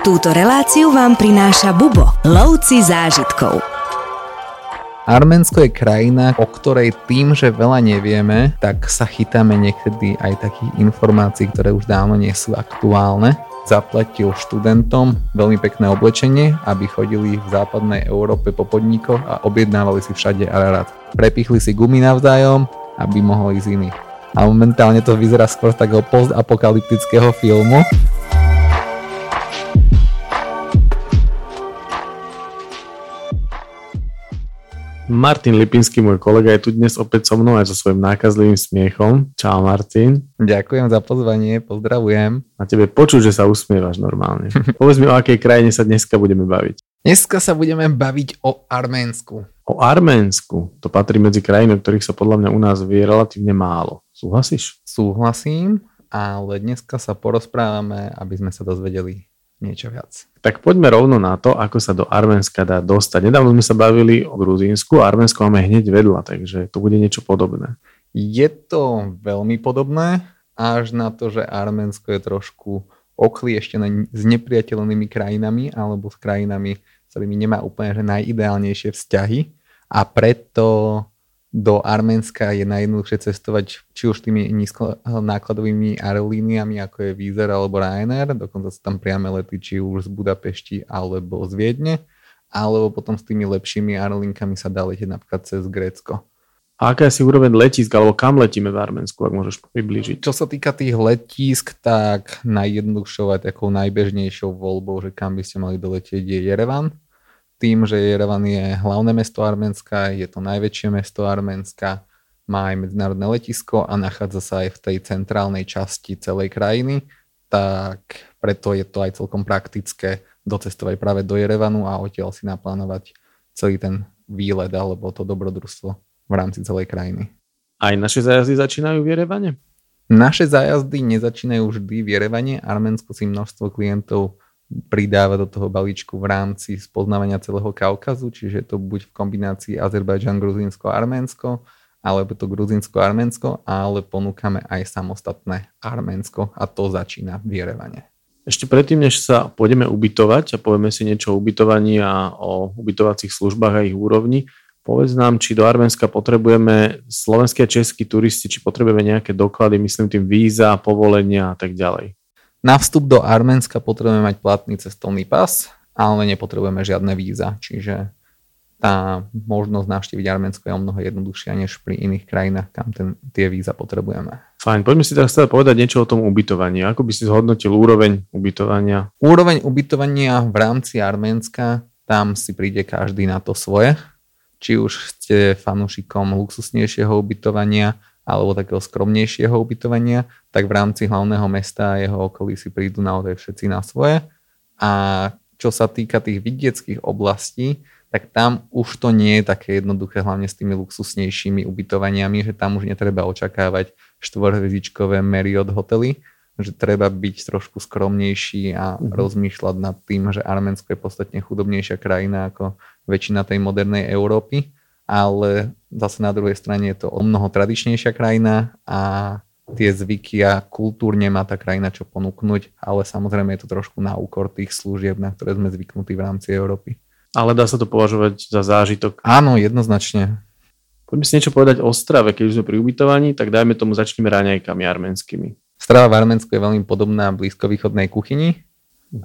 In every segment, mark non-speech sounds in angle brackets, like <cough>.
Túto reláciu vám prináša Bubo, lovci zážitkov. Arménsko je krajina, o ktorej tým, že veľa nevieme, tak sa chytáme niekedy aj takých informácií, ktoré už dávno nie sú aktuálne. Zaplatil študentom veľmi pekné oblečenie, aby chodili v západnej Európe po podnikoch a objednávali si všade Ararat. Prepichli si gumy navzájom, aby mohli ísť iní. A momentálne to vyzerá skôr takého postapokalyptického filmu. Martin Lipinský, môj kolega, je tu dnes opäť so mnou aj so svojím nákazlivým smiechom. Čau Martin. Ďakujem za pozvanie, pozdravujem. A tebe počuť, že sa usmievaš normálne. Povedz mi, o akej krajine sa dneska budeme baviť. Dneska sa budeme baviť o Arménsku. O Arménsku. To patrí medzi krajiny, o ktorých sa podľa mňa u nás vie relatívne málo. Súhlasíš? Súhlasím, ale dneska sa porozprávame, aby sme sa dozvedeli niečo viac. Tak poďme rovno na to, ako sa do Arménska dá dostať. Nedávno sme sa bavili o Gruzínsku, Arménsko máme hneď vedľa, takže to bude niečo podobné. Je to veľmi podobné, až na to, že Arménsko je trošku oklieštené s nepriateľnými krajinami alebo s krajinami, s ktorými nemá úplne že najideálnejšie vzťahy a preto do Arménska je najjednoduchšie cestovať či už tými nízkonákladovými aerolíniami, ako je Vizer alebo Ryanair, dokonca sú tam priame lety či už z Budapešti alebo z Viedne, alebo potom s tými lepšími aerolínkami sa dá letieť napríklad cez Grécko. A aká je si úroveň letísk, alebo kam letíme v Arménsku, ak môžeš približiť? Čo sa týka tých letísk, tak najjednoduchšou a takou najbežnejšou voľbou, že kam by ste mali doletieť je Jerevan, tým, že Jerevan je hlavné mesto Arménska, je to najväčšie mesto Arménska, má aj medzinárodné letisko a nachádza sa aj v tej centrálnej časti celej krajiny, tak preto je to aj celkom praktické docestovať práve do Jerevanu a odtiaľ si naplánovať celý ten výlet alebo to dobrodružstvo v rámci celej krajiny. Aj naše zájazdy začínajú v Jerevane? Naše zájazdy nezačínajú vždy v Jerevane. Arménsko si množstvo klientov pridáva do toho balíčku v rámci spoznávania celého Kaukazu, čiže to buď v kombinácii Azerbajdžan, Gruzínsko, Arménsko, alebo to Gruzínsko, Arménsko, ale ponúkame aj samostatné Arménsko a to začína v Jerevane. Ešte predtým, než sa pôjdeme ubytovať a povieme si niečo o ubytovaní a o ubytovacích službách a ich úrovni, povedz nám, či do Arménska potrebujeme slovenské a českí turisti, či potrebujeme nejaké doklady, myslím tým víza, povolenia a tak ďalej. Na vstup do Arménska potrebujeme mať platný cestovný pas, ale nepotrebujeme žiadne víza, čiže tá možnosť navštíviť Arménsko je o mnoho jednoduchšia než pri iných krajinách, kam ten, tie víza potrebujeme. Fajn, poďme si teraz teda povedať niečo o tom ubytovaní. Ako by si zhodnotil úroveň ubytovania? Úroveň ubytovania v rámci Arménska, tam si príde každý na to svoje. Či už ste fanúšikom luxusnejšieho ubytovania, alebo takého skromnejšieho ubytovania, tak v rámci hlavného mesta a jeho okolí si prídu naozaj všetci na svoje. A čo sa týka tých vidieckých oblastí, tak tam už to nie je také jednoduché, hlavne s tými luxusnejšími ubytovaniami, že tam už netreba očakávať štvorhviezdičkové Marriott hotely, že treba byť trošku skromnejší a mm-hmm. rozmýšľať nad tým, že Arménsko je podstatne chudobnejšia krajina ako väčšina tej modernej Európy ale zase na druhej strane je to o mnoho tradičnejšia krajina a tie zvyky a kultúrne má tá krajina čo ponúknuť, ale samozrejme je to trošku na úkor tých služieb, na ktoré sme zvyknutí v rámci Európy. Ale dá sa to považovať za zážitok? Áno, jednoznačne. Poďme si niečo povedať o strave. Keď už sme pri ubytovaní, tak dajme tomu začneme raňajkami arménskymi. Strava v Arménsku je veľmi podobná blízkovýchodnej kuchyni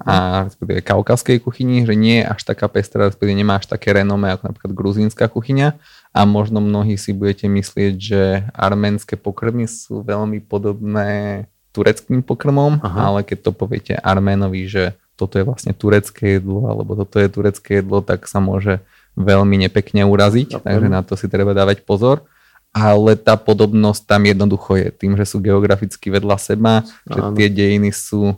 a respektíve kaukaskej kuchyni, že nie je až taká pestrá, respektíve nemá až také renome ako napríklad gruzínska kuchyňa a možno mnohí si budete myslieť, že arménske pokrmy sú veľmi podobné tureckým pokrmom, Aha. ale keď to poviete Arménovi, že toto je vlastne turecké jedlo alebo toto je turecké jedlo, tak sa môže veľmi nepekne uraziť, Dobre. takže na to si treba dávať pozor ale tá podobnosť tam jednoducho je tým, že sú geograficky vedľa seba, že tie dejiny sú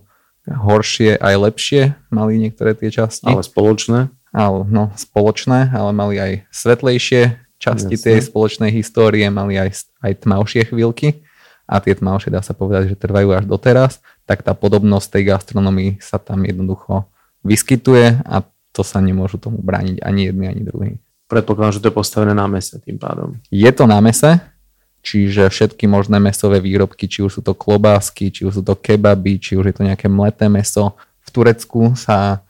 horšie aj lepšie mali niektoré tie časti. Ale spoločné? Ale, no, spoločné, ale mali aj svetlejšie časti Jasne. tej spoločnej histórie, mali aj, aj tmavšie chvíľky a tie tmavšie dá sa povedať, že trvajú až doteraz, tak tá podobnosť tej gastronomii sa tam jednoducho vyskytuje a to sa nemôžu tomu brániť ani jedni, ani druhý. Predpokladám, že to je postavené na mese tým pádom. Je to na mese, Čiže všetky možné mesové výrobky, či už sú to klobásky, či už sú to kebaby, či už je to nejaké mleté meso, v Turecku sa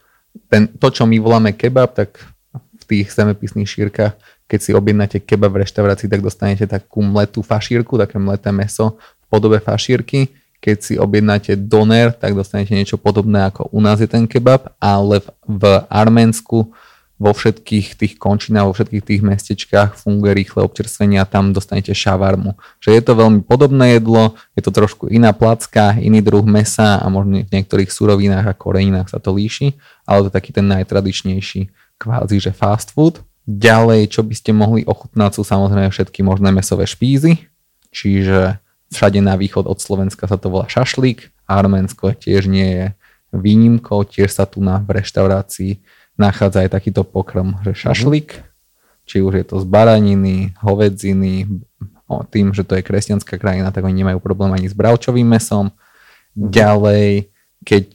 ten, to, čo my voláme kebab, tak v tých zemepisných šírkach, keď si objednáte kebab v reštaurácii, tak dostanete takú mletú fašírku, také mleté meso v podobe fašírky. Keď si objednáte doner, tak dostanete niečo podobné ako u nás je ten kebab, ale v, v Arménsku vo všetkých tých končinách, vo všetkých tých mestečkách funguje rýchle občerstvenie a tam dostanete šavarmu. Že je to veľmi podobné jedlo, je to trošku iná placka, iný druh mesa a možno v niektorých surovinách a koreninách sa to líši, ale to je taký ten najtradičnejší kvázi, že fast food. Ďalej, čo by ste mohli ochutnať sú samozrejme všetky možné mesové špízy, čiže všade na východ od Slovenska sa to volá šašlík, Arménsko tiež nie je výnimkou, tiež sa tu na v reštaurácii nachádza aj takýto pokrm, že mhm. šašlik, či už je to z baraniny, hovedziny, o, tým, že to je kresťanská krajina, tak oni nemajú problém ani s bravčovým mesom. Mm-hmm. Ďalej, keď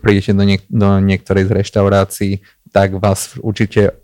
prídete do, niek- do niektorej z reštaurácií, tak vás určite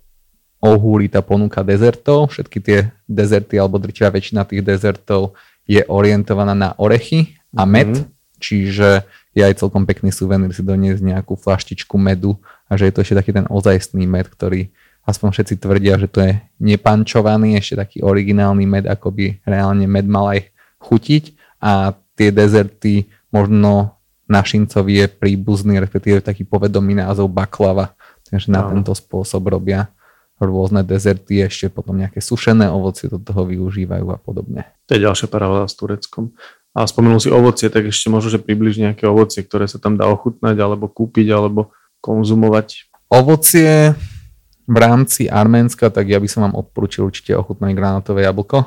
ohúri tá ponuka dezertov. Všetky tie dezerty, alebo drtivá väčšina tých dezertov je orientovaná na orechy a med, mm-hmm. čiže je aj celkom pekný suvenír si doniesť nejakú flaštičku medu a že je to ešte taký ten ozajstný med, ktorý aspoň všetci tvrdia, že to je nepančovaný, ešte taký originálny med, ako by reálne med mal aj chutiť a tie dezerty možno našincovi je príbuzný, respektíve taký povedomý názov baklava, takže na no. tento spôsob robia rôzne dezerty, ešte potom nejaké sušené ovocie do toho využívajú a podobne. To je ďalšia paralela s Tureckom. A spomenul si ovocie, tak ešte možno, že približ nejaké ovocie, ktoré sa tam dá ochutnať, alebo kúpiť, alebo konzumovať. Ovocie v rámci Arménska, tak ja by som vám odporúčil určite ochutnať granátové jablko.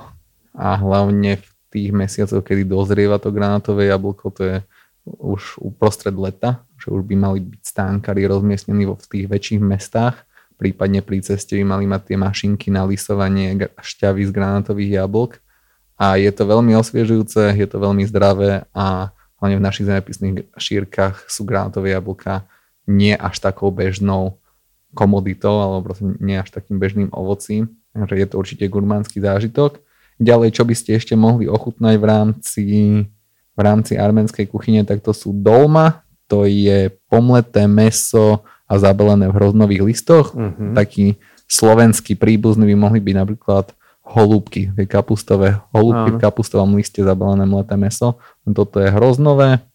A hlavne v tých mesiacoch, kedy dozrieva to granátové jablko, to je už uprostred leta, že už by mali byť stánkári rozmiestnení v tých väčších mestách, prípadne pri ceste by mali mať tie mašinky na lisovanie šťavy z granátových jablk a je to veľmi osviežujúce, je to veľmi zdravé a hlavne v našich zemepisných šírkach sú granátové jablka nie až takou bežnou komoditou alebo proste nie až takým bežným ovocím. Takže je to určite gurmánsky zážitok. Ďalej, čo by ste ešte mohli ochutnať v rámci, v rámci arménskej kuchyne, tak to sú dolma, to je pomleté meso a zabalené v hroznových listoch. Uh-huh. Taký slovenský príbuzný by mohli byť napríklad holúbky, tie kapustové holúbky Áno. v kapustovom liste zabalené mleté meso. Toto je hroznové.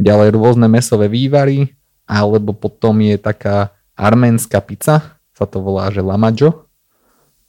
Ďalej rôzne mesové vývary, alebo potom je taká arménska pizza, sa to volá, že lamajo.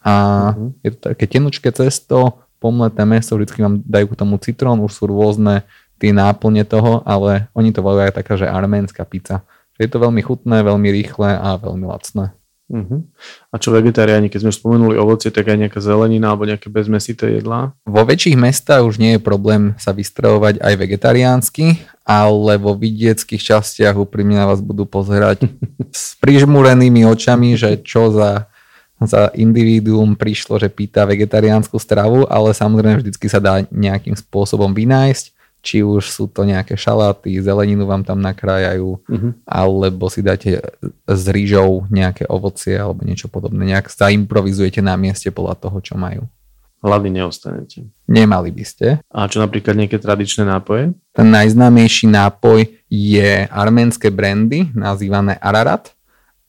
A uh-huh. je to také tenučké cesto, pomleté meso, vždycky vám dajú k tomu citrón, už sú rôzne tie náplne toho, ale oni to volajú aj taká, že arménska pizza. je to veľmi chutné, veľmi rýchle a veľmi lacné. Uh-huh. A čo vegetariáni, keď sme spomenuli ovocie, tak aj nejaká zelenina alebo nejaké bezmesité jedlá? Vo väčších mestách už nie je problém sa vystravovať aj vegetariánsky, ale vo vidieckých častiach úprimne na vás budú pozerať <laughs> s prižmúrenými očami, že čo za, za individuum prišlo, že pýta vegetariánsku stravu, ale samozrejme vždycky sa dá nejakým spôsobom vynájsť či už sú to nejaké šaláty, zeleninu vám tam nakrájajú, uh-huh. alebo si dáte s rýžou nejaké ovocie alebo niečo podobné. Nejak zaimprovizujete na mieste podľa toho, čo majú. Hladný neostanete. Nemali by ste. A čo napríklad nejaké tradičné nápoje? Ten najznámejší nápoj je arménske brandy, nazývané Ararat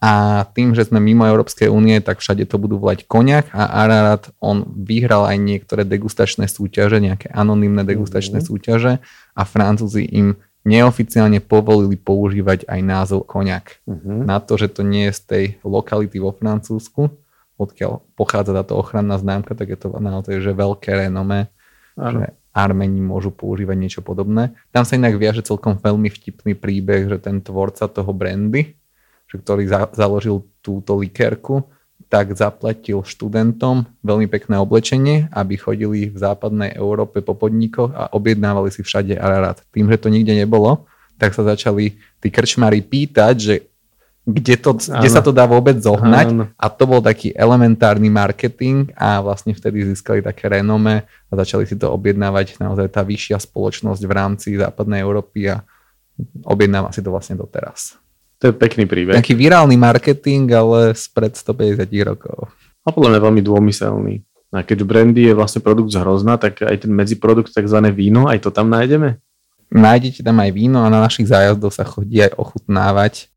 a tým, že sme mimo Európskej únie, tak všade to budú volať koniak a Ararat, on vyhral aj niektoré degustačné súťaže, nejaké anonymné degustačné mm-hmm. súťaže a Francúzi im neoficiálne povolili používať aj názov koniak. Mm-hmm. Na to, že to nie je z tej lokality vo Francúzsku, odkiaľ pochádza táto ochranná známka, tak je to naozaj že veľké renome, že Armeni môžu používať niečo podobné. Tam sa inak viaže celkom veľmi vtipný príbeh, že ten tvorca toho brandy, že ktorý za, založil túto likérku, tak zaplatil študentom veľmi pekné oblečenie, aby chodili v západnej Európe po podnikoch a objednávali si všade Ararat. Tým, že to nikde nebolo, tak sa začali tí krčmári pýtať, že kde, to, kde sa to dá vôbec zohnať Áno. a to bol taký elementárny marketing a vlastne vtedy získali také renome a začali si to objednávať naozaj tá vyššia spoločnosť v rámci západnej Európy a objednáva si to vlastne doteraz. To je pekný príbeh. Taký virálny marketing, ale spred 150 rokov. A podľa mňa veľmi dômyselný. A keď brandy je vlastne produkt z hrozna, tak aj ten medziprodukt, takzvané víno, aj to tam nájdeme? Nájdete tam aj víno a na našich zájazdoch sa chodí aj ochutnávať.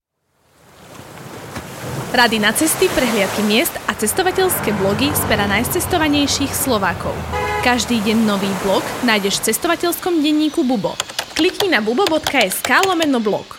Rady na cesty, prehliadky miest a cestovateľské blogy z pera najcestovanejších Slovákov. Každý deň nový blog nájdeš v cestovateľskom denníku Bubo. Klikni na bubo.sk lomeno blog.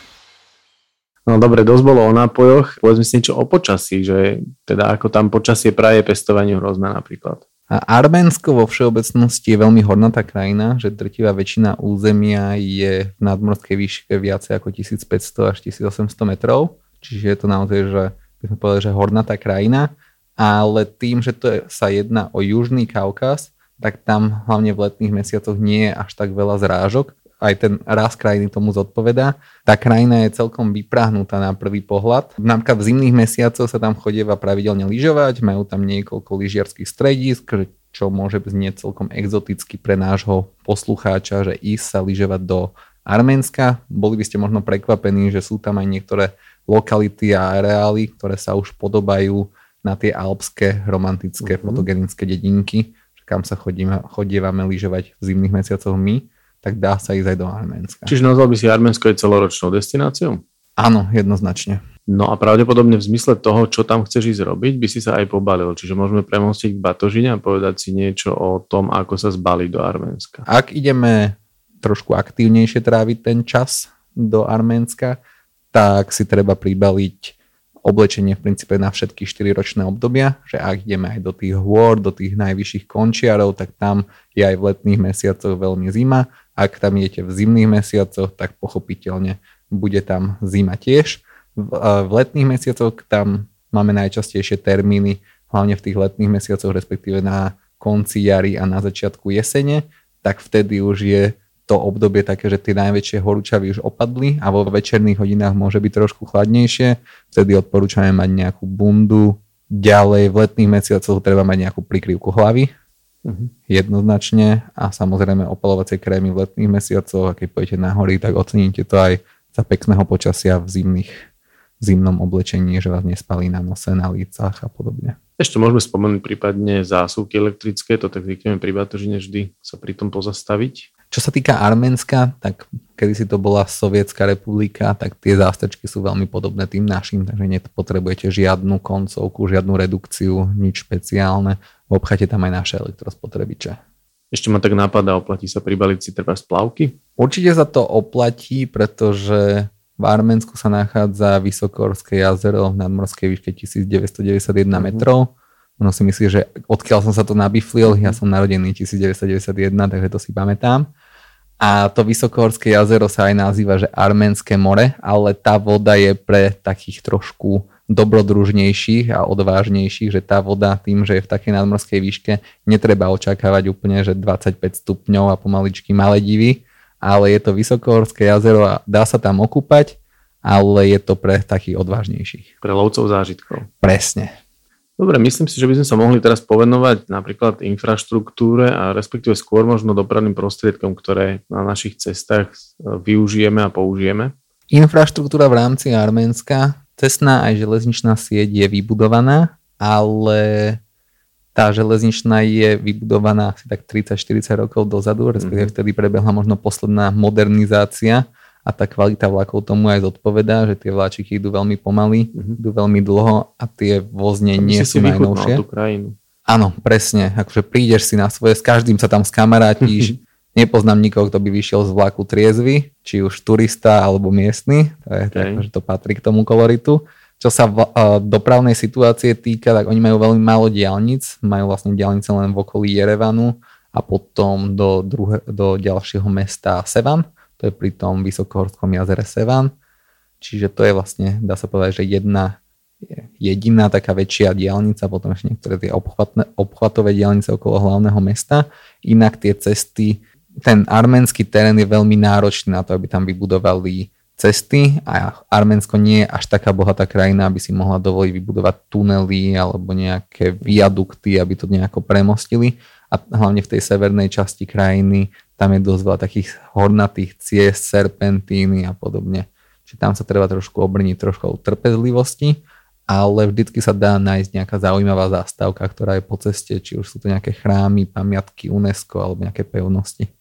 No dobre, dosť bolo o nápojoch. Povedzme si niečo o počasí, že teda ako tam počasie praje pestovaniu hrozná napríklad. A Arménsko vo všeobecnosti je veľmi hornatá krajina, že drtivá väčšina územia je v nadmorskej výške viacej ako 1500 až 1800 metrov. Čiže je to naozaj, že by sme povedali, že hornatá krajina. Ale tým, že to je, sa jedná o Južný Kaukaz, tak tam hlavne v letných mesiacoch nie je až tak veľa zrážok aj ten raz krajiny tomu zodpovedá. Tá krajina je celkom vyprahnutá na prvý pohľad. Napríklad v zimných mesiacoch sa tam chodieva pravidelne lyžovať, majú tam niekoľko lyžiarských stredisk, čo môže znieť celkom exoticky pre nášho poslucháča, že ísť sa lyžovať do Arménska. Boli by ste možno prekvapení, že sú tam aj niektoré lokality a areály, ktoré sa už podobajú na tie alpské, romantické, mm-hmm. fotogenické dedinky, kam sa chodíme, chodievame lyžovať v zimných mesiacoch my tak dá sa ísť aj do Arménska. Čiže nazval by si Arménsko aj celoročnou destináciou? Áno, jednoznačne. No a pravdepodobne v zmysle toho, čo tam chceš ísť robiť, by si sa aj pobalil. Čiže môžeme premostiť k Batožine a povedať si niečo o tom, ako sa zbaliť do Arménska. Ak ideme trošku aktívnejšie tráviť ten čas do Arménska, tak si treba pribaliť oblečenie v princípe na všetky 4 ročné obdobia, že ak ideme aj do tých hôr, do tých najvyšších končiarov, tak tam je aj v letných mesiacoch veľmi zima. Ak tam idete v zimných mesiacoch, tak pochopiteľne bude tam zima tiež. V, v letných mesiacoch tam máme najčastejšie termíny, hlavne v tých letných mesiacoch, respektíve na konci jary a na začiatku jesene, tak vtedy už je to obdobie také, že tie najväčšie horúčavy už opadli a vo večerných hodinách môže byť trošku chladnejšie. Vtedy odporúčame mať nejakú bundu. Ďalej v letných mesiacoch treba mať nejakú prikryvku hlavy, uh-huh. jednoznačne a samozrejme opalovacie krémy v letných mesiacoch a keď pôjdete na hory, tak oceníte to aj za pekného počasia v zimných zimnom oblečení, že vás nespalí na nose, na lícach a podobne. Ešte môžeme spomenúť prípadne zásuvky elektrické, to tak zvykneme pri Batožine vždy sa pri tom pozastaviť. Čo sa týka Arménska, tak kedy si to bola Sovietská republika, tak tie zástrčky sú veľmi podobné tým našim, takže nepotrebujete žiadnu koncovku, žiadnu redukciu, nič špeciálne. Obchate tam aj naše elektrospotrebiče. Ešte ma tak napadá, oplatí sa pribaliť si treba splavky? Určite sa to oplatí, pretože v Arménsku sa nachádza Vysokorské jazero v nadmorskej výške 1991 mm-hmm. metrov ono si myslí, že odkiaľ som sa to nabiflil, ja som narodený 1991, takže to si pamätám. A to Vysokohorské jazero sa aj nazýva, že Arménske more, ale tá voda je pre takých trošku dobrodružnejších a odvážnejších, že tá voda tým, že je v takej nadmorskej výške, netreba očakávať úplne, že 25 stupňov a pomaličky malé divy, ale je to Vysokohorské jazero a dá sa tam okúpať, ale je to pre takých odvážnejších. Pre lovcov zážitkov. Presne. Dobre, myslím si, že by sme sa mohli teraz povenovať napríklad infraštruktúre a respektíve skôr možno dopravným prostriedkom, ktoré na našich cestách využijeme a použijeme. Infraštruktúra v rámci Arménska, cestná aj železničná sieť je vybudovaná, ale tá železničná je vybudovaná asi tak 30-40 rokov dozadu, respektíve mm-hmm. vtedy prebehla možno posledná modernizácia a tá kvalita vlakov tomu aj zodpovedá, že tie vláčiky idú veľmi pomaly, mm-hmm. idú veľmi dlho a tie vozne nie sú najnovšie. tú krajinu. Áno, presne. Akože prídeš si na svoje, s každým sa tam skamarátiš. <laughs> Nepoznám nikoho, kto by vyšiel z vlaku triezvy, či už turista alebo miestny. To je okay. tak, že to patrí k tomu koloritu. Čo sa v, uh, dopravnej situácie týka, tak oni majú veľmi málo diálnic. Majú vlastne diálnice len v okolí Jerevanu a potom do, druhé, do ďalšieho mesta Sevan to je pri tom vysokohorskom jazere Sevan. Čiže to je vlastne, dá sa povedať, že jedna jediná taká väčšia diálnica, potom ešte niektoré tie obchvatné, obchvatové diálnice okolo hlavného mesta. Inak tie cesty, ten arménsky terén je veľmi náročný na to, aby tam vybudovali cesty a Arménsko nie je až taká bohatá krajina, aby si mohla dovoliť vybudovať tunely alebo nejaké viadukty, aby to nejako premostili a hlavne v tej severnej časti krajiny tam je dosť veľa takých hornatých ciest, serpentíny a podobne. Čiže tam sa treba trošku obrniť trošku trpezlivosti, ale vždycky sa dá nájsť nejaká zaujímavá zástavka, ktorá je po ceste, či už sú to nejaké chrámy, pamiatky UNESCO alebo nejaké pevnosti.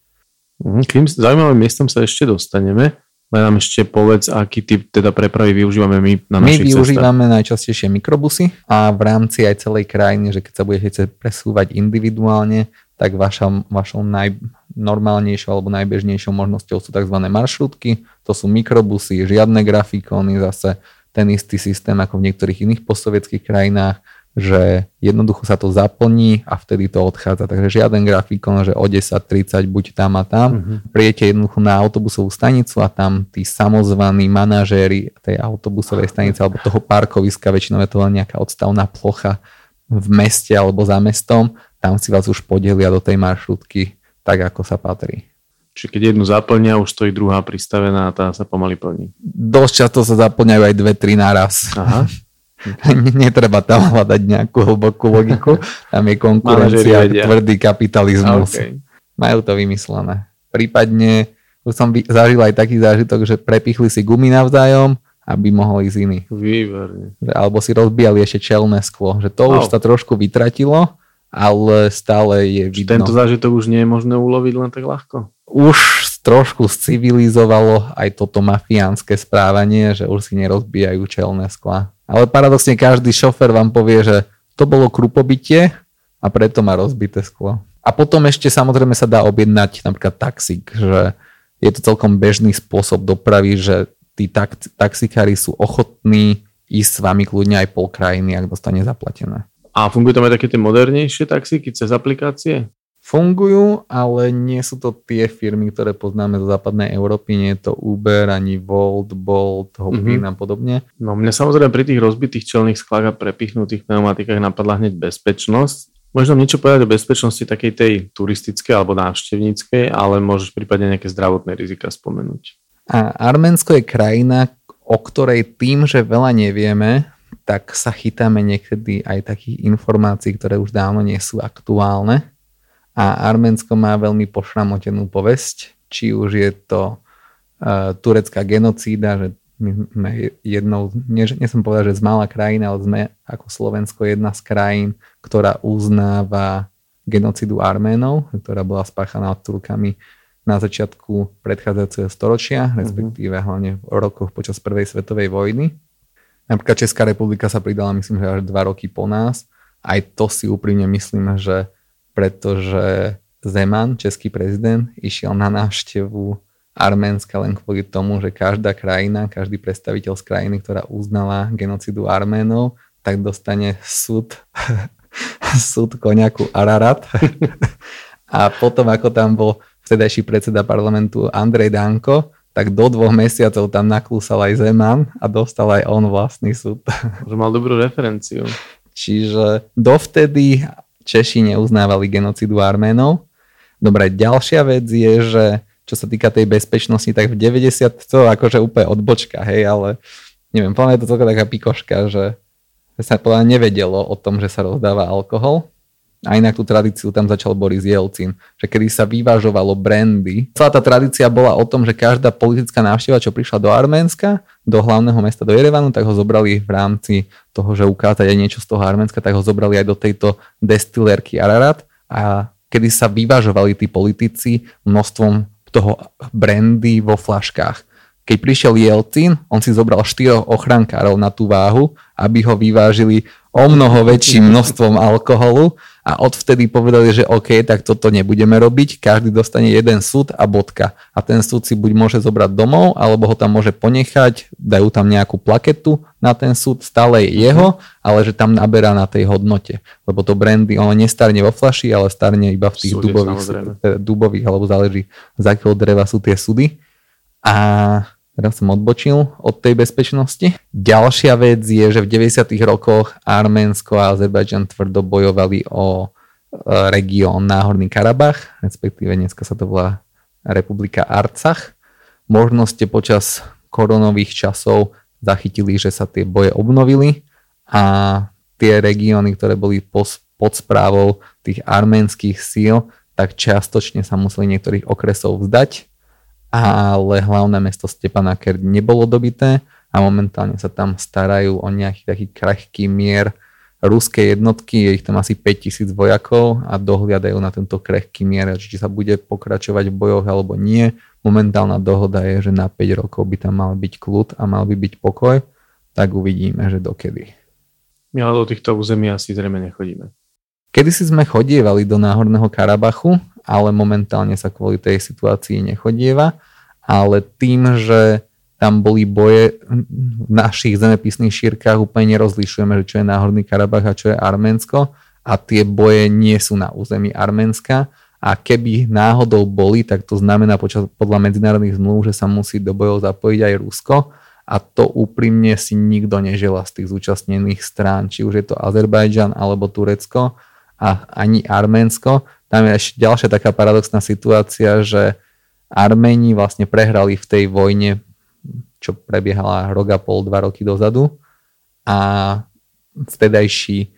Mhm, K tým zaujímavým miestom sa ešte dostaneme. Len nám ešte povedz, aký typ teda prepravy využívame my na My našich využívame najčastejšie mikrobusy a v rámci aj celej krajiny, že keď sa budete presúvať individuálne, tak vaša, vašou najnormálnejšou alebo najbežnejšou možnosťou sú tzv. maršrutky, to sú mikrobusy, žiadne grafikóny, zase ten istý systém ako v niektorých iných postsovietských krajinách, že jednoducho sa to zaplní a vtedy to odchádza. Takže žiaden grafikon, že o 10.30 buď tam a tam. Mhm. Prijete jednoducho na autobusovú stanicu a tam tí samozvaní manažéri tej autobusovej stanice alebo toho parkoviska, väčšinou je to len nejaká odstavná plocha v meste alebo za mestom, tam si vás už podelia do tej maršrutky tak, ako sa patrí. Čiže keď jednu zaplnia, už stojí druhá pristavená a tá sa pomaly plní. Dosť často sa zaplňajú aj dve, tri naraz. Aha. <laughs> <laughs> Netreba tam hľadať nejakú hlbokú logiku. Tam je konkurencia, tvrdý kapitalizmus. Okay. Majú to vymyslené. Prípadne už som zažil aj taký zážitok, že prepichli si gumy navzájom, aby mohol ísť iný. Výborne. Alebo si rozbijali ešte čelné sklo. Že to Wow. už sa trošku vytratilo, ale stále je Čiže vidno. tento zážitok už nie je možné uloviť len tak ľahko. Už trošku civilizovalo aj toto mafiánske správanie, že už si nerozbijajú čelné skla. Ale paradoxne každý šofer vám povie, že to bolo krupobytie a preto má rozbité sklo. A potom ešte samozrejme sa dá objednať napríklad taxík, že je to celkom bežný spôsob dopravy, že tí tak, taxikári sú ochotní ísť s vami kľudne aj pol krajiny, ak dostane zaplatené. A fungujú tam aj také tie modernejšie taxíky cez aplikácie? Fungujú, ale nie sú to tie firmy, ktoré poznáme zo západnej Európy, nie je to Uber, ani Volt, Bolt, Hopin Mhm. a podobne. No mňa samozrejme pri tých rozbitých čelných sklách a prepichnutých pneumatikách napadla hneď bezpečnosť. Možno niečo povedať o bezpečnosti takej tej turistickej alebo návštevníckej, ale môžeš prípadne nejaké zdravotné rizika spomenúť. A Arménsko je krajina, o ktorej tým, že veľa nevieme, tak sa chytáme niekedy aj takých informácií, ktoré už dávno nie sú aktuálne. A Arménsko má veľmi pošramotenú povesť, či už je to uh, turecká genocída, že my sme jednou, nie, nesem povedať, že z malá krajina, ale sme ako Slovensko jedna z krajín, ktorá uznáva genocidu Arménov, ktorá bola spáchaná Turkami na začiatku predchádzajúceho storočia, respektíve hlavne v rokoch počas prvej svetovej vojny. Napríklad Česká republika sa pridala, myslím, že až dva roky po nás. Aj to si úprimne myslím, že pretože Zeman, český prezident, išiel na návštevu Arménska len kvôli tomu, že každá krajina, každý predstaviteľ z krajiny, ktorá uznala genocidu Arménov, tak dostane súd, <laughs> súd koniaku Ararat. <laughs> A potom, ako tam bol vtedajší predseda parlamentu Andrej Danko, tak do dvoch mesiacov tam naklúsal aj Zeman a dostal aj on vlastný súd. Že mal dobrú referenciu. Čiže dovtedy Češi neuznávali genocidu Arménov. Dobre, ďalšia vec je, že čo sa týka tej bezpečnosti, tak v 90 to akože úplne odbočka, hej, ale neviem, podľa je to celkom taká pikoška, že, sa podľa nevedelo o tom, že sa rozdáva alkohol. A inak tú tradíciu tam začal Boris Jelcin, že kedy sa vyvážovalo brandy. Celá tá tradícia bola o tom, že každá politická návšteva, čo prišla do Arménska, do hlavného mesta, do Jerevanu, tak ho zobrali v rámci toho, že ukázať aj niečo z toho Arménska, tak ho zobrali aj do tejto destilérky Ararat a kedy sa vyvážovali tí politici množstvom toho brandy vo flaškách. Keď prišiel Jelcin, on si zobral štyroch ochrankárov na tú váhu, aby ho vyvážili o mnoho väčším množstvom alkoholu a odvtedy povedali, že OK, tak toto nebudeme robiť, každý dostane jeden súd a bodka. A ten súd si buď môže zobrať domov, alebo ho tam môže ponechať, dajú tam nejakú plaketu na ten súd, stále je jeho, ale že tam naberá na tej hodnote. Lebo to brandy, ono nestarne vo flaši, ale starne iba v tých Súde, dubových, samozrejme. eh, dubových, alebo záleží z akého dreva sú tie súdy. A teraz som odbočil od tej bezpečnosti. Ďalšia vec je, že v 90. rokoch Arménsko a Azerbajdžan tvrdo bojovali o e, región Náhorný Karabach, respektíve dneska sa to volá Republika Arcach. Možno ste počas koronových časov zachytili, že sa tie boje obnovili a tie regióny, ktoré boli pod správou tých arménskych síl, tak čiastočne sa museli niektorých okresov vzdať ale hlavné mesto Stepanaker nebolo dobité a momentálne sa tam starajú o nejaký taký krehký mier ruské jednotky, je ich tam asi 5000 vojakov a dohliadajú na tento krehký mier, či sa bude pokračovať v bojoch alebo nie. Momentálna dohoda je, že na 5 rokov by tam mal byť kľud a mal by byť pokoj, tak uvidíme, že dokedy. My ale do týchto území asi zrejme nechodíme. Kedy si sme chodievali do Náhorného Karabachu, ale momentálne sa kvôli tej situácii nechodieva, ale tým, že tam boli boje v našich zemepisných šírkach, úplne nerozlišujeme, že čo je Náhorný Karabach a čo je Arménsko. A tie boje nie sú na území Arménska. A keby náhodou boli, tak to znamená počas, podľa medzinárodných zmluv, že sa musí do bojov zapojiť aj Rusko. A to úprimne si nikto nežela z tých zúčastnených strán, či už je to Azerbajdžan alebo Turecko a ani Arménsko. Tam je ešte ďalšia taká paradoxná situácia, že Arméni vlastne prehrali v tej vojne čo prebiehala rok a pol, dva roky dozadu a vtedajší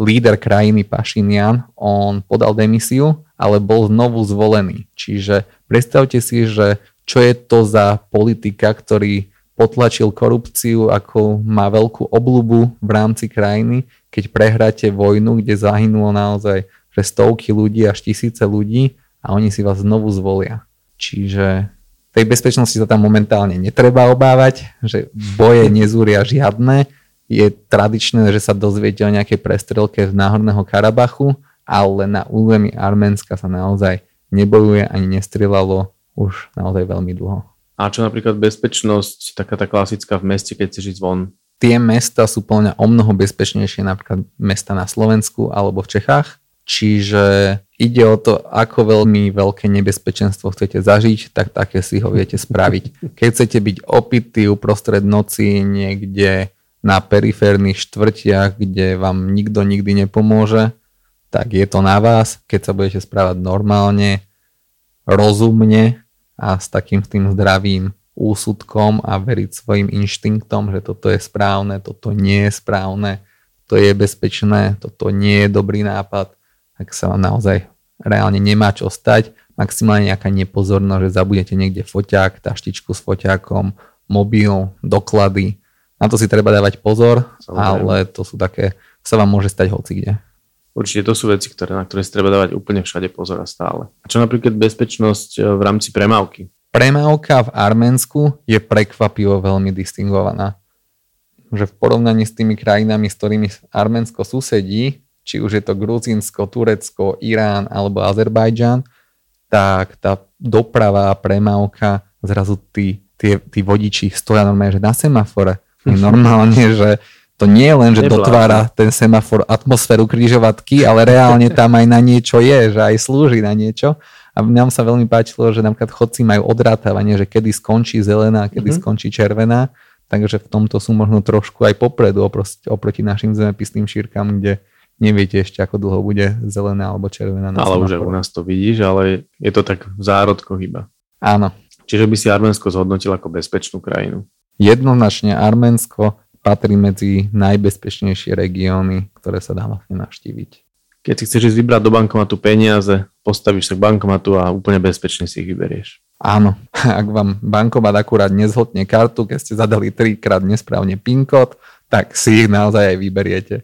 líder krajiny Pašinian, on podal demisiu, ale bol znovu zvolený. Čiže predstavte si, že čo je to za politika, ktorý potlačil korupciu, ako má veľkú oblubu v rámci krajiny, keď prehráte vojnu, kde zahynulo naozaj že stovky ľudí až tisíce ľudí a oni si vás znovu zvolia. Čiže tej bezpečnosti sa tam momentálne netreba obávať, že boje nezúria žiadne. Je tradičné, že sa dozviete o nejakej prestrelke z Náhorného Karabachu, ale na území Arménska sa naozaj nebojuje ani nestrelalo už naozaj veľmi dlho. A čo napríklad bezpečnosť, taká tá klasická v meste, keď chceš ísť von? Tie mesta sú plne o mnoho bezpečnejšie, napríklad mesta na Slovensku alebo v Čechách. Čiže ide o to, ako veľmi veľké nebezpečenstvo chcete zažiť, tak také si ho viete spraviť. Keď chcete byť opitý uprostred noci niekde na periférnych štvrtiach, kde vám nikto nikdy nepomôže, tak je to na vás, keď sa budete správať normálne, rozumne a s takým tým zdravým úsudkom a veriť svojim inštinktom, že toto je správne, toto nie je správne, to je bezpečné, toto nie je dobrý nápad, tak sa vám naozaj reálne nemá čo stať. Maximálne nejaká nepozornosť, že zabudete niekde foťák, taštičku s foťákom, mobil, doklady. Na to si treba dávať pozor, Samozrejme. ale to sú také, sa vám môže stať hoci kde. Určite to sú veci, ktoré, na ktoré si treba dávať úplne všade pozor a stále. A čo napríklad bezpečnosť e, v rámci premávky? Premávka v Arménsku je prekvapivo veľmi distingovaná. Že v porovnaní s tými krajinami, s ktorými Arménsko susedí, či už je to Gruzínsko, Turecko, Irán alebo Azerbajdžan, tak tá doprava a premávka, zrazu tí, tí, tí vodiči stoja normálne, že na semafore. <laughs> Normálne, že to nie je len, že Neblážne. dotvára ten semafor atmosféru križovatky, ale reálne tam aj na niečo je, že aj slúži na niečo. A nám sa veľmi páčilo, že napríklad chodci majú odrátavanie, že kedy skončí zelená, kedy mm-hmm. skončí červená. Takže v tomto sú možno trošku aj popredu oproti našim zemepisným šírkam, kde neviete ešte, ako dlho bude zelená alebo červená. Na ale už u nás to vidíš, ale je to tak v zárodkoch iba. Áno. Čiže by si Arménsko zhodnotil ako bezpečnú krajinu. Jednoznačne Arménsko patrí medzi najbezpečnejšie regióny, ktoré sa dá vlastne navštíviť. Keď si chceš ísť vybrať do bankomatu peniaze, postavíš sa k bankomatu a úplne bezpečne si ich vyberieš. Áno, <laughs> ak vám bankomat akurát nezhodne kartu, keď ste zadali trikrát nesprávne PIN kód, tak si ich naozaj aj vyberiete.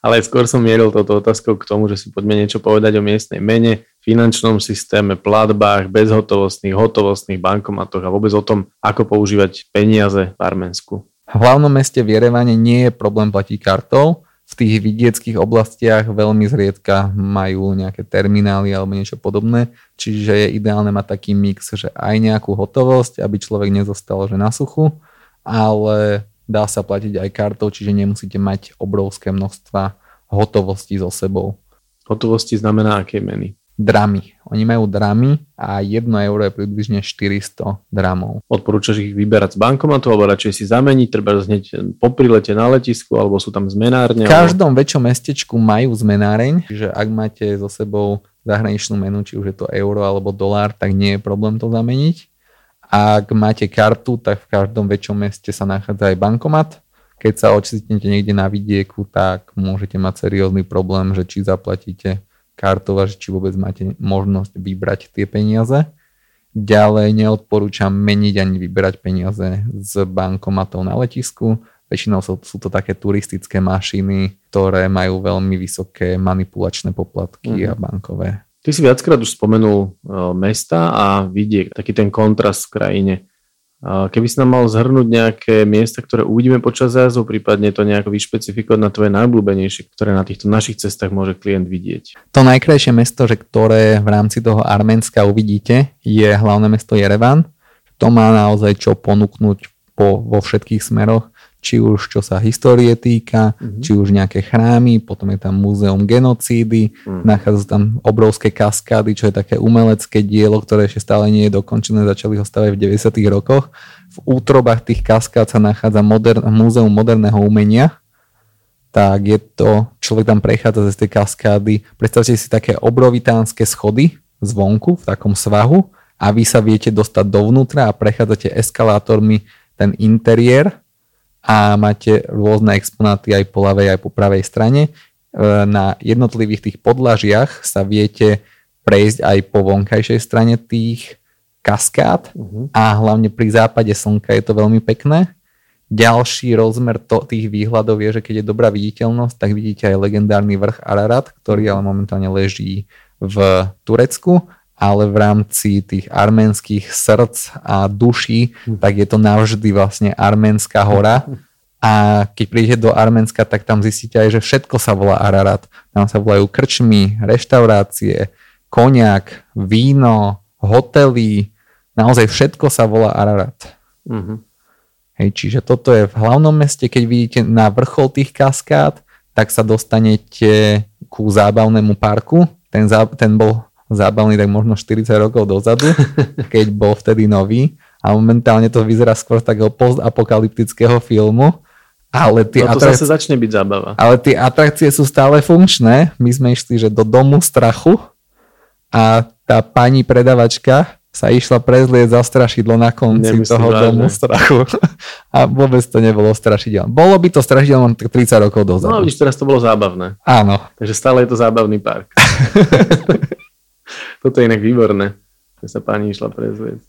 Ale skôr som mieril toto otázkou k tomu, že si poďme niečo povedať o miestnej mene, finančnom systéme, platbách, bezhotovostných, hotovostných bankomatoch a vôbec o tom, ako používať peniaze v Arménsku. V hlavnom meste v Jerevane nie je problém platiť kartou, v tých vidieckých oblastiach veľmi zriedka majú nejaké terminály alebo niečo podobné, čiže je ideálne mať taký mix, že aj nejakú hotovosť, aby človek nezostal že na suchu, ale dá sa platiť aj kartou, čiže nemusíte mať obrovské množstva hotovosti so sebou. Hotovosti znamená aké meny? Dramy. Oni majú dramy a 1 euro je približne 400 dramov. Odporúčaš ich vyberať z bankomatu alebo radšej si zameniť, treba znieť po prilete na letisku alebo sú tam zmenárne? V každom alebo... väčšom mestečku majú zmenáreň, že ak máte so sebou zahraničnú menu, či už je to euro alebo dolár, tak nie je problém to zameniť. Ak máte kartu, tak v každom väčšom meste sa nachádza aj bankomat. Keď sa ocitnete niekde na vidieku, tak môžete mať seriózny problém, že či zaplatíte kartou a že či vôbec máte možnosť vybrať tie peniaze. Ďalej neodporúčam meniť ani vyberať peniaze z bankomatov na letisku. Väčšinou sú, sú to také turistické mašiny, ktoré majú veľmi vysoké manipulačné poplatky mm-hmm. a bankové. Ty si viackrát už spomenul uh, mesta a vidiek, taký ten kontrast v krajine. Uh, keby si nám mal zhrnúť nejaké miesta, ktoré uvidíme počas zájazdu, prípadne to nejako vyšpecifikovať na tvoje najblúbenejšie, ktoré na týchto našich cestách môže klient vidieť. To najkrajšie mesto, že ktoré v rámci toho Arménska uvidíte, je hlavné mesto Jerevan. To má naozaj čo ponúknuť po, vo všetkých smeroch či už čo sa histórie týka, mm-hmm. či už nejaké chrámy, potom je tam múzeum genocídy, mm-hmm. nachádzajú tam obrovské kaskády, čo je také umelecké dielo, ktoré ešte stále nie je dokončené, začali ho stavať v 90. rokoch. V útrobách tých kaskád sa nachádza moder- múzeum moderného umenia, tak je to, človek tam prechádza z tej kaskády, predstavte si také obrovitánske schody zvonku v takom svahu a vy sa viete dostať dovnútra a prechádzate eskalátormi ten interiér a máte rôzne exponáty aj po ľavej, aj po pravej strane. E, na jednotlivých tých podlažiach sa viete prejsť aj po vonkajšej strane tých kaskád uh-huh. a hlavne pri západe slnka je to veľmi pekné. Ďalší rozmer to, tých výhľadov je, že keď je dobrá viditeľnosť, tak vidíte aj legendárny vrch Ararat, ktorý ale momentálne leží v Turecku ale v rámci tých arménskych srdc a duší, hm. tak je to navždy vlastne arménska hora. A keď prídete do Arménska, tak tam zistíte aj, že všetko sa volá Ararat. Tam sa volajú krčmy, reštaurácie, koniak, víno, hotely, naozaj všetko sa volá Ararat. Uh-huh. Hej, čiže toto je v hlavnom meste, keď vidíte na vrchol tých kaskád, tak sa dostanete ku zábavnému parku. Ten, zá, ten bol zábavný tak možno 40 rokov dozadu, <laughs> keď bol vtedy nový a momentálne to vyzerá skôr takého postapokalyptického filmu. Ale tie no to atrakcie, zase začne byť zábava. Ale tie atrakcie sú stále funkčné. My sme išli že do domu strachu a tá pani predavačka sa išla prezlieť za strašidlo na konci Nemyslím toho vážne. domu strachu. <laughs> A vôbec to nebolo strašidelné. Bolo by to strašidelné 30 rokov dozadu. No vidíš, teraz to bolo zábavné. Áno. Takže stále je to zábavný park. <laughs> Toto je inak výborné, že sa pani išla prezvieť.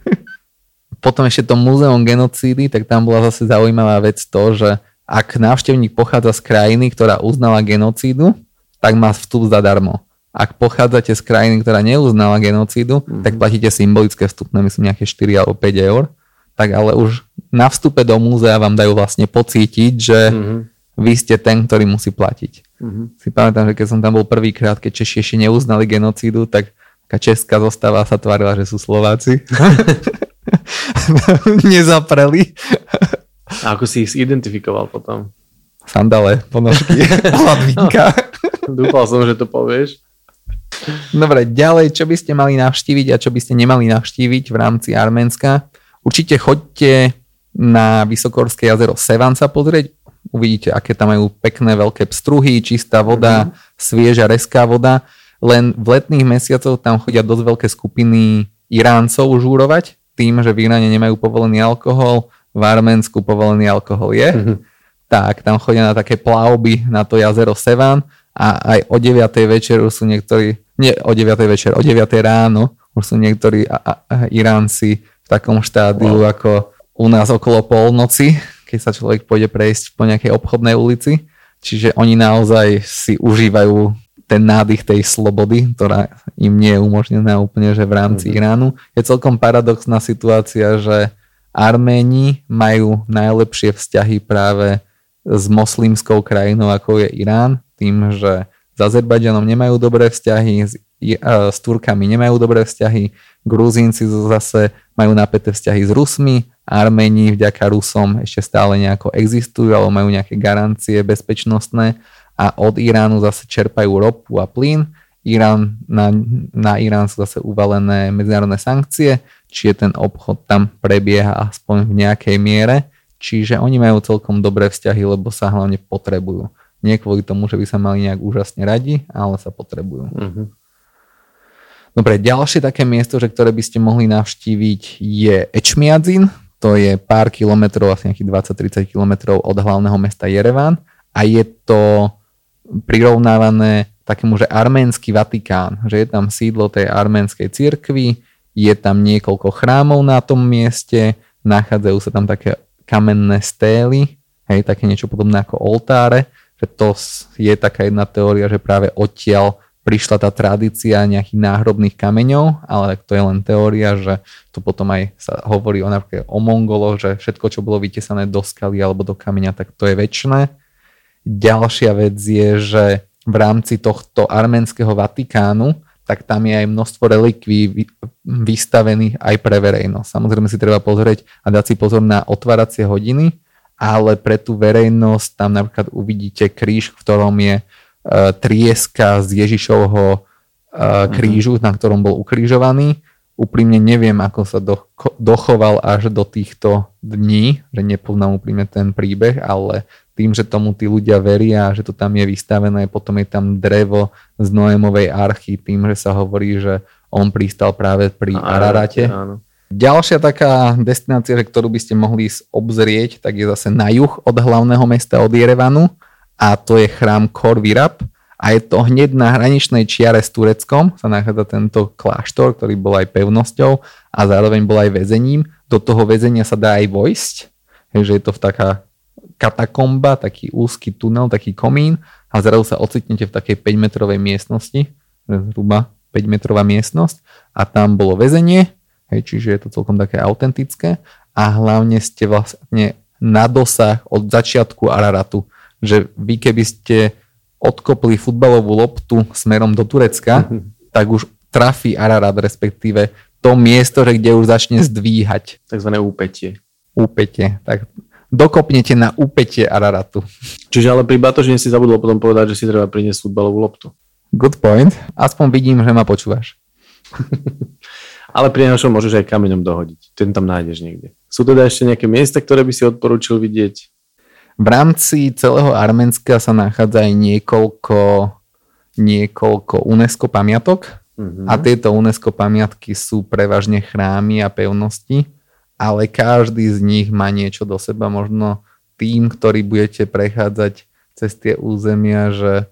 <laughs> Potom ešte to múzeum genocídy, tak tam bola zase zaujímavá vec to, že ak návštevník pochádza z krajiny, ktorá uznala genocídu, tak má vstup zadarmo. Ak pochádzate z krajiny, ktorá neuznala genocídu, mm-hmm. tak platíte symbolické vstupné, myslím nejaké 4 alebo 5 eur. Tak ale už na vstupe do múzea vám dajú vlastne pocítiť, že mm-hmm. vy ste ten, ktorý musí platiť. Mm-hmm. Si pamätám, že keď som tam bol prvýkrát, keď Češi ešte neuznali genocídu, tak taká česká zostava sa tvárila, že sú Slováci. <laughs> Nezapreli. A ako si ich identifikoval potom? Sandale, ponožky, <laughs> hladvinka. Dúfal som, že to povieš. Dobre, ďalej, čo by ste mali navštíviť a čo by ste nemali navštíviť v rámci Arménska? Určite choďte na Vysokorské jazero Sevan sa pozrieť uvidíte, aké tam majú pekné veľké pstruhy, čistá voda, mm-hmm. svieža, reská voda. Len v letných mesiacoch tam chodia dosť veľké skupiny Iráncov žúrovať, tým, že v Iráne nemajú povolený alkohol, v Arménsku povolený alkohol je. Mm-hmm. Tak, tam chodia na také plavby na to jazero Sevan a aj o 9. večer už sú niektorí, nie o 9. večer, o 9. ráno už sú niektorí a, a, a Iránci v takom štádiu wow. ako u nás okolo polnoci, keď sa človek pôjde prejsť po nejakej obchodnej ulici. Čiže oni naozaj si užívajú ten nádych tej slobody, ktorá im nie je umožnená úplne, že v rámci mm-hmm. Iránu. Je celkom paradoxná situácia, že Arméni majú najlepšie vzťahy práve s moslimskou krajinou, ako je Irán, tým, že s Azerbajdžanom nemajú dobré vzťahy, s, s Turkami nemajú dobré vzťahy, Gruzínci zase majú napäté vzťahy s Rusmi Arméni vďaka Rusom ešte stále nejako existujú, alebo majú nejaké garancie bezpečnostné a od Iránu zase čerpajú ropu a plyn. Irán, na, na Irán sú zase uvalené medzinárodné sankcie, čiže ten obchod tam prebieha aspoň v nejakej miere, čiže oni majú celkom dobré vzťahy, lebo sa hlavne potrebujú. Nie kvôli tomu, že by sa mali nejak úžasne radi, ale sa potrebujú. Uh-huh. Dobre, ďalšie také miesto, že ktoré by ste mohli navštíviť je Ečmiadzin, to je pár kilometrov, asi nejakých 20-30 kilometrov od hlavného mesta Jerevan a je to prirovnávané takému, že arménsky Vatikán, že je tam sídlo tej arménskej cirkvi, je tam niekoľko chrámov na tom mieste, nachádzajú sa tam také kamenné stély, hej, také niečo podobné ako oltáre, že to je taká jedna teória, že práve odtiaľ prišla tá tradícia nejakých náhrobných kameňov, ale to je len teória, že to potom aj sa hovorí o napríklad o Mongoloch, že všetko, čo bolo vytesané do skaly alebo do kameňa, tak to je väčšné. Ďalšia vec je, že v rámci tohto arménskeho Vatikánu, tak tam je aj množstvo relikví vystavených aj pre verejnosť. Samozrejme si treba pozrieť a dať si pozor na otváracie hodiny, ale pre tú verejnosť tam napríklad uvidíte kríž, v ktorom je trieska z Ježišovho uh, krížu, mm-hmm. na ktorom bol ukrižovaný. Úprimne neviem, ako sa do, dochoval až do týchto dní, že nepoznám úprimne ten príbeh, ale tým, že tomu tí ľudia veria, že to tam je vystavené, potom je tam drevo z Noémovej archy, tým, že sa hovorí, že on pristal práve pri Ararate. Áno. Ďalšia taká destinácia, ktorú by ste mohli obzrieť, tak je zase na juh od hlavného mesta od Jerevanu a to je chrám Kor Virab a je to hneď na hraničnej čiare s Tureckom. Sa nachádza tento kláštor, ktorý bol aj pevnosťou a zároveň bol aj väzením. Do toho väzenia sa dá aj vojsť, takže je to v taká katakomba, taký úzky tunel, taký komín a zrazu sa ocitnete v takej 5 metrovej miestnosti, zhruba 5 metrová miestnosť. A tam bolo väzenie Hej, čiže je to celkom také autentické. A hlavne ste vlastne na dosah od začiatku Araratu, že vy keby ste odkopli futbalovú loptu smerom do Turecka, mm-hmm. <laughs> tak už trafí Ararat, respektíve to miesto, že kde už začne zdvíhať. Takzvané úpetie. Úpetie. Tak dokopnete na úpetie Araratu. Čiže ale pri Batožine si zabudol potom povedať, že si treba priniesť futbalovú loptu. Good point. Aspoň vidím, že ma počúvaš. <laughs> Ale pri našom môžeš aj kameňom dohodiť. Ten tam nájdeš niekde. Sú teda ešte nejaké miesta, ktoré by si odporúčil vidieť? V rámci celého Arménska sa nachádza aj niekoľko, niekoľko UNESCO pamiatok mm-hmm. a tieto UNESCO pamiatky sú prevažne chrámy a pevnosti, ale každý z nich má niečo do seba. Možno tým, ktorý budete prechádzať cez tie územia, že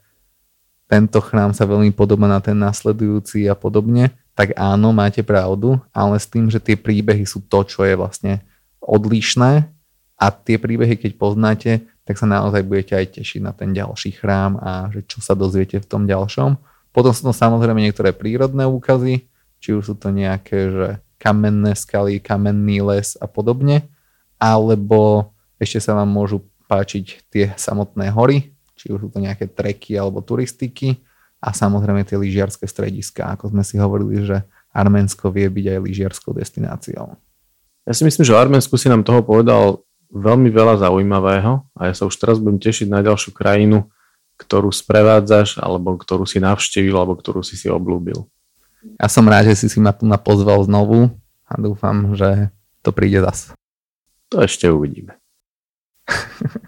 tento chrám sa veľmi podobá na ten nasledujúci a podobne, tak áno, máte pravdu, ale s tým, že tie príbehy sú to, čo je vlastne odlišné a tie príbehy, keď poznáte, tak sa naozaj budete aj tešiť na ten ďalší chrám a že čo sa dozviete v tom ďalšom. Potom sú to samozrejme niektoré prírodné úkazy, či už sú to nejaké, že kamenné skaly, kamenný les a podobne, alebo ešte sa vám môžu páčiť tie samotné hory, či už sú to nejaké treky alebo turistiky, a samozrejme tie lyžiarske strediska, ako sme si hovorili, že Arménsko vie byť aj lyžiarskou destináciou. Ja si myslím, že Arménsku si nám toho povedal veľmi veľa zaujímavého a ja sa už teraz budem tešiť na ďalšiu krajinu, ktorú sprevádzaš, alebo ktorú si navštívil, alebo ktorú si si oblúbil. Ja som rád, že si si ma tu napozval znovu a dúfam, že to príde zas. To ešte uvidíme. <laughs>